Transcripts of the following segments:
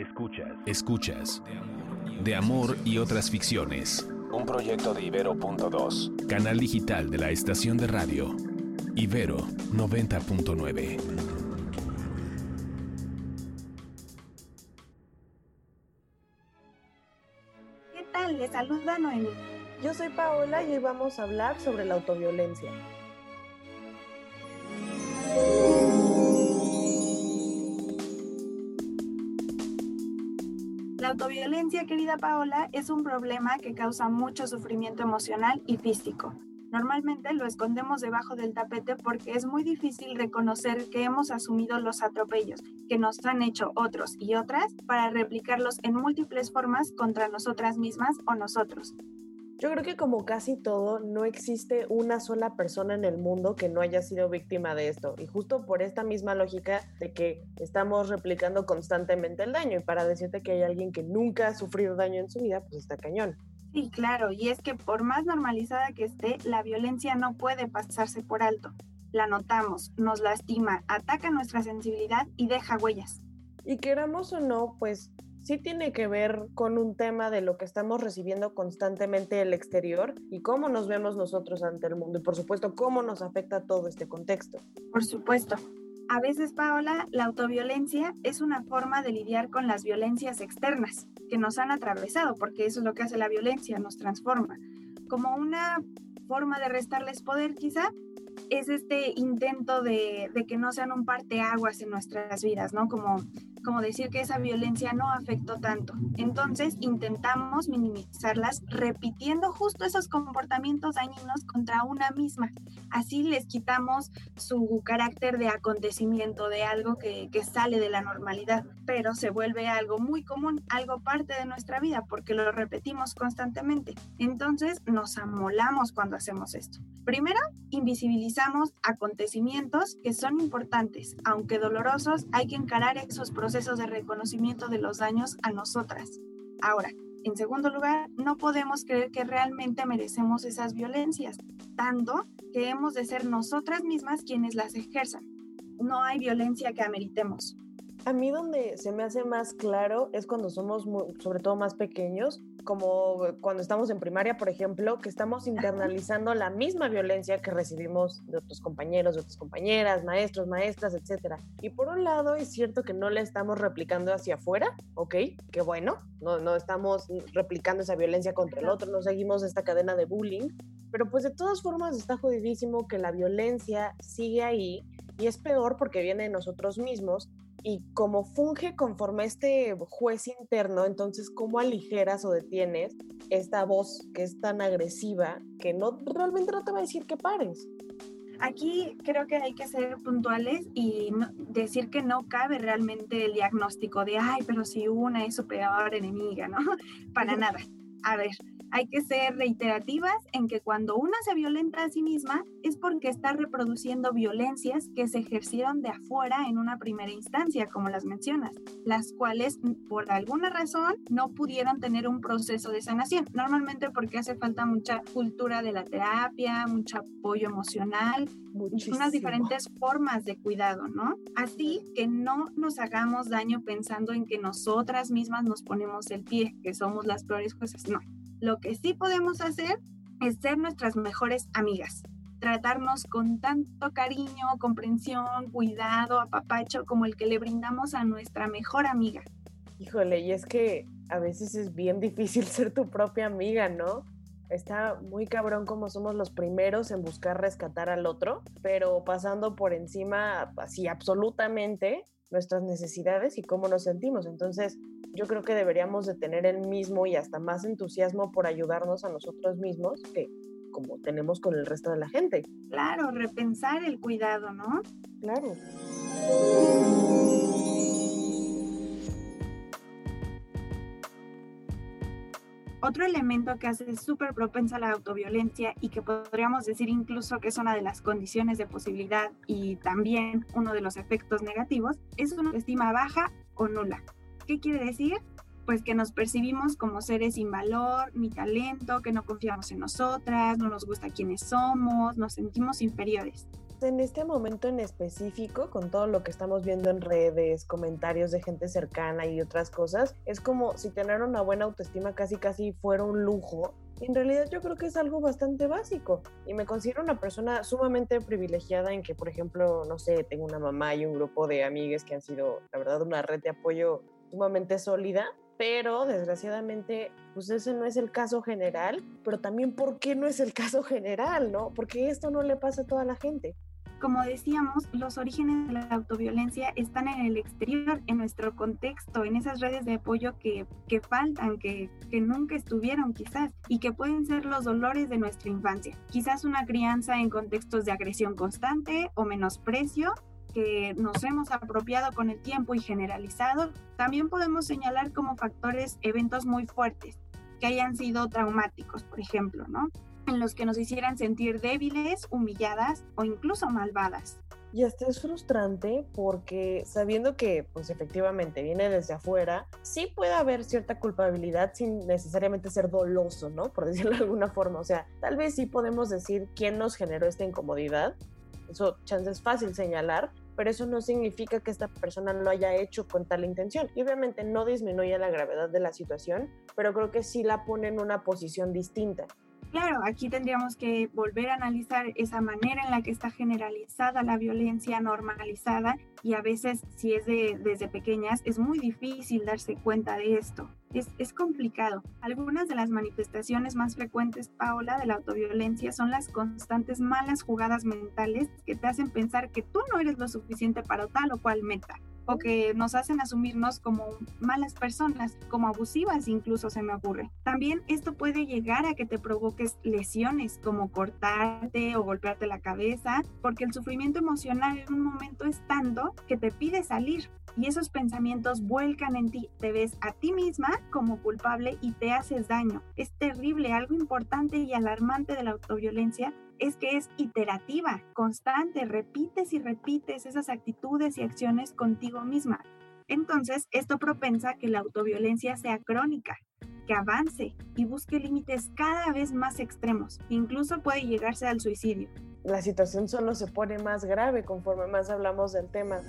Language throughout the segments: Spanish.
Escuchas. Escuchas. De amor y otras ficciones. Un proyecto de Ibero.2. Canal digital de la estación de radio. Ibero 90.9. ¿Qué tal? Les saluda Noemi. Yo soy Paola y hoy vamos a hablar sobre la autoviolencia. Autoviolencia, querida Paola, es un problema que causa mucho sufrimiento emocional y físico. Normalmente lo escondemos debajo del tapete porque es muy difícil reconocer que hemos asumido los atropellos que nos han hecho otros y otras para replicarlos en múltiples formas contra nosotras mismas o nosotros. Yo creo que como casi todo, no existe una sola persona en el mundo que no haya sido víctima de esto. Y justo por esta misma lógica de que estamos replicando constantemente el daño. Y para decirte que hay alguien que nunca ha sufrido daño en su vida, pues está cañón. Sí, claro. Y es que por más normalizada que esté, la violencia no puede pasarse por alto. La notamos, nos lastima, ataca nuestra sensibilidad y deja huellas. Y queramos o no, pues sí tiene que ver con un tema de lo que estamos recibiendo constantemente del exterior y cómo nos vemos nosotros ante el mundo y por supuesto cómo nos afecta todo este contexto. Por supuesto. A veces, Paola, la autoviolencia es una forma de lidiar con las violencias externas que nos han atravesado, porque eso es lo que hace la violencia, nos transforma. Como una forma de restarles poder, quizá, es este intento de, de que no sean un parteaguas en nuestras vidas, ¿no? Como como decir que esa violencia no afectó tanto. Entonces intentamos minimizarlas repitiendo justo esos comportamientos dañinos contra una misma. Así les quitamos su carácter de acontecimiento, de algo que, sale de la normalidad, pero se vuelve algo muy común, algo parte de nuestra vida porque lo repetimos constantemente. Entonces nos amolamos cuando hacemos esto. Primero, invisibilizamos acontecimientos que son importantes, aunque dolorosos, hay que encarar esos procesos procesos de reconocimiento de los daños a nosotras. Ahora, en segundo lugar, no podemos creer que realmente merecemos esas violencias, tanto que hemos de ser nosotras mismas quienes las ejerzan. No hay violencia que ameritemos. A mí donde se me hace más claro es cuando somos, sobre todo más pequeños, como cuando estamos en primaria, por ejemplo, que estamos internalizando la misma violencia que recibimos de otros compañeros, de otras compañeras, maestros, maestras, etc. Y por un lado es cierto que no la estamos replicando hacia afuera, ¿ok? Qué bueno, no, no estamos replicando esa violencia contra el otro, no seguimos esta cadena de bullying, pero pues de todas formas está jodidísimo que la violencia sigue ahí y es peor porque viene de nosotros mismos y como funge conforme este juez interno, entonces cómo aligeras o detienes esta voz que es tan agresiva que no realmente no te va a decir que pares. Aquí creo que hay que ser puntuales y decir que no cabe realmente el diagnóstico de, ay, pero si una es su peor enemiga, ¿no? Para nada. A ver, hay que ser reiterativas en que cuando una se violenta a sí misma es porque está reproduciendo violencias que se ejercieron de afuera en una primera instancia, como las mencionas, las cuales por alguna razón no pudieron tener un proceso de sanación. Normalmente porque hace falta mucha cultura de la terapia, mucho apoyo emocional, Muchísimo. unas diferentes formas de cuidado, ¿no? Así que no nos hagamos daño pensando en que nosotras mismas nos ponemos el pie, que somos las peores jueces. No, lo que sí podemos hacer es ser nuestras mejores amigas, tratarnos con tanto cariño, comprensión, cuidado, apapacho como el que le brindamos a nuestra mejor amiga. Híjole, y es que a veces es bien difícil ser tu propia amiga, ¿no? Está muy cabrón como somos los primeros en buscar rescatar al otro, pero pasando por encima así absolutamente nuestras necesidades y cómo nos sentimos. Entonces, yo creo que deberíamos de tener el mismo y hasta más entusiasmo por ayudarnos a nosotros mismos que como tenemos con el resto de la gente. Claro, repensar el cuidado, ¿no? Claro. Otro elemento que hace súper propensa a la autoviolencia y que podríamos decir incluso que es una de las condiciones de posibilidad y también uno de los efectos negativos es una estima baja o nula. ¿Qué quiere decir? Pues que nos percibimos como seres sin valor ni talento, que no confiamos en nosotras, no nos gusta quiénes somos, nos sentimos inferiores. En este momento en específico, con todo lo que estamos viendo en redes, comentarios de gente cercana y otras cosas, es como si tener una buena autoestima casi casi fuera un lujo. En realidad yo creo que es algo bastante básico y me considero una persona sumamente privilegiada en que, por ejemplo, no sé, tengo una mamá y un grupo de amigas que han sido, la verdad, una red de apoyo sumamente sólida pero desgraciadamente, pues ese no es el caso general, pero también por qué no es el caso general, ¿no? Porque esto no le pasa a toda la gente. Como decíamos, los orígenes de la autoviolencia están en el exterior, en nuestro contexto, en esas redes de apoyo que, que faltan, que, que nunca estuvieron quizás, y que pueden ser los dolores de nuestra infancia. Quizás una crianza en contextos de agresión constante o menosprecio, que nos hemos apropiado con el tiempo y generalizado, también podemos señalar como factores eventos muy fuertes que hayan sido traumáticos, por ejemplo, ¿no? En los que nos hicieran sentir débiles, humilladas o incluso malvadas. Y hasta es frustrante porque sabiendo que pues efectivamente viene desde afuera, sí puede haber cierta culpabilidad sin necesariamente ser doloso, ¿no? Por decirlo de alguna forma. O sea, tal vez sí podemos decir quién nos generó esta incomodidad. Eso chance es fácil señalar, pero eso no significa que esta persona lo haya hecho con tal intención. Y obviamente no disminuye la gravedad de la situación, pero creo que sí la pone en una posición distinta. Claro, aquí tendríamos que volver a analizar esa manera en la que está generalizada la violencia normalizada y a veces si es de, desde pequeñas es muy difícil darse cuenta de esto. Es, es, complicado. Algunas de las manifestaciones más frecuentes, Paola, de la autoviolencia son las constantes malas jugadas mentales que te hacen pensar que tú no eres lo suficiente para tal o cual meta o que nos hacen asumirnos como malas personas, como abusivas incluso se me ocurre. También esto puede llegar a que te provoques lesiones como cortarte o golpearte la cabeza, porque el sufrimiento emocional en un momento es tanto que te pide salir y esos pensamientos vuelcan en ti, te ves a ti misma como culpable y te haces daño. Es terrible, algo importante y alarmante de la autoviolencia es que es iterativa, constante, repites y repites esas actitudes y acciones contigo misma. Entonces, esto propensa que la autoviolencia sea crónica, que avance y busque límites cada vez más extremos. Incluso puede llegarse al suicidio. La situación solo se pone más grave conforme más hablamos del tema.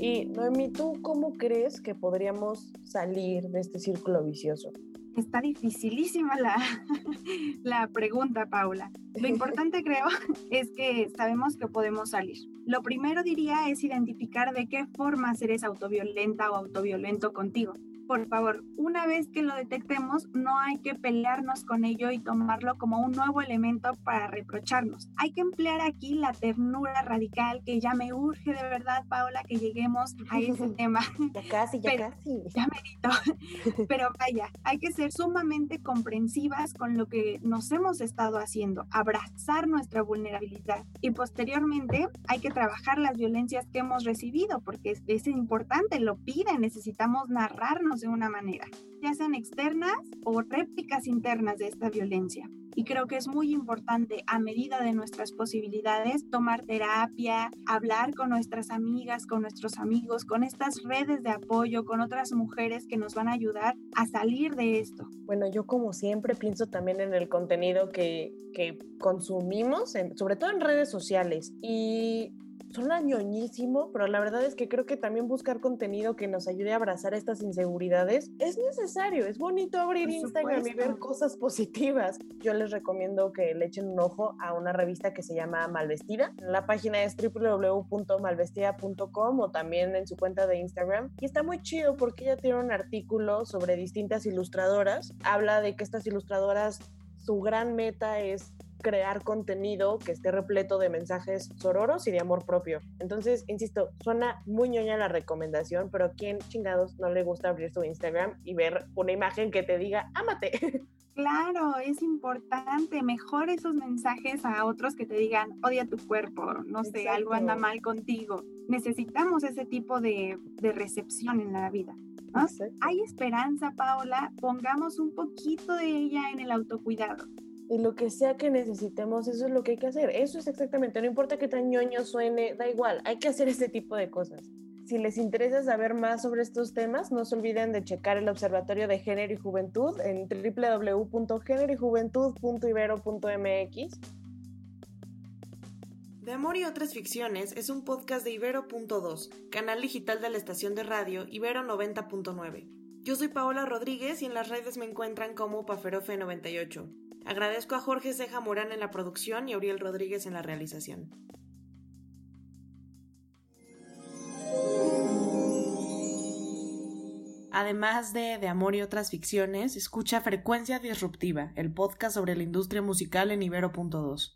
Y Noemi, ¿tú cómo crees que podríamos salir de este círculo vicioso? Está dificilísima la, la pregunta, Paula. Lo importante creo es que sabemos que podemos salir. Lo primero diría es identificar de qué forma eres autoviolenta o autoviolento contigo por favor, una vez que lo detectemos, no hay que pelearnos con ello y tomarlo como un nuevo elemento para reprocharnos. Hay que emplear aquí la ternura radical que ya me urge de verdad, Paola, que lleguemos a ese tema. Ya casi, ya casi. Ya merito. Pero vaya, hay que ser sumamente comprensivas con lo que nos hemos estado haciendo, abrazar nuestra vulnerabilidad y posteriormente hay que trabajar las violencias que hemos recibido porque es, es importante, lo piden, necesitamos narrarnos de una manera, ya sean externas o réplicas internas de esta violencia. Y creo que es muy importante, a medida de nuestras posibilidades, tomar terapia, hablar con nuestras amigas, con nuestros amigos, con estas redes de apoyo, con otras mujeres que nos van a ayudar a salir de esto. Bueno, yo como siempre pienso también en el contenido que, que consumimos, sobre todo en redes sociales. Y suena ñoñísimo, pero la verdad es que creo que también buscar contenido que nos ayude a abrazar estas inseguridades es necesario. Es bonito abrir Instagram y ver cosas positivas. Yo les recomiendo que le echen un ojo a una revista que se llama Malvestida. La página es www.malvestida.com o también en su cuenta de Instagram. Y está muy chido porque ella tiene un artículo sobre distintas ilustradoras. Habla de que estas ilustradoras, su gran meta es crear contenido que esté repleto de mensajes sororos y de amor propio. Entonces, insisto, suena muy ñoña la recomendación, pero ¿a quién chingados no le gusta abrir su Instagram y ver una imagen que te diga, ámate? Claro, es importante. Mejor esos mensajes a otros que te digan, odia tu cuerpo, no sé, algo anda mal contigo. Necesitamos ese tipo de, de recepción en la vida. Hay esperanza, Paola. Pongamos un poquito de ella en el autocuidado y lo que sea que necesitemos, eso es lo que hay que hacer. Eso es exactamente, no importa qué tan ñoño suene, da igual, hay que hacer este tipo de cosas. Si les interesa saber más sobre estos temas, no se olviden de checar el Observatorio de Género y Juventud en www.géneroyjuventud.ibero.mx. De Amor y otras ficciones es un podcast de Ibero.2, canal digital de la estación de radio Ibero 90.9. Yo soy Paola Rodríguez y en las redes me encuentran como Paferofe98. Agradezco a Jorge Ceja Morán en la producción y a Uriel Rodríguez en la realización. Además de De Amor y otras ficciones, escucha Frecuencia Disruptiva, el podcast sobre la industria musical en Ibero.2.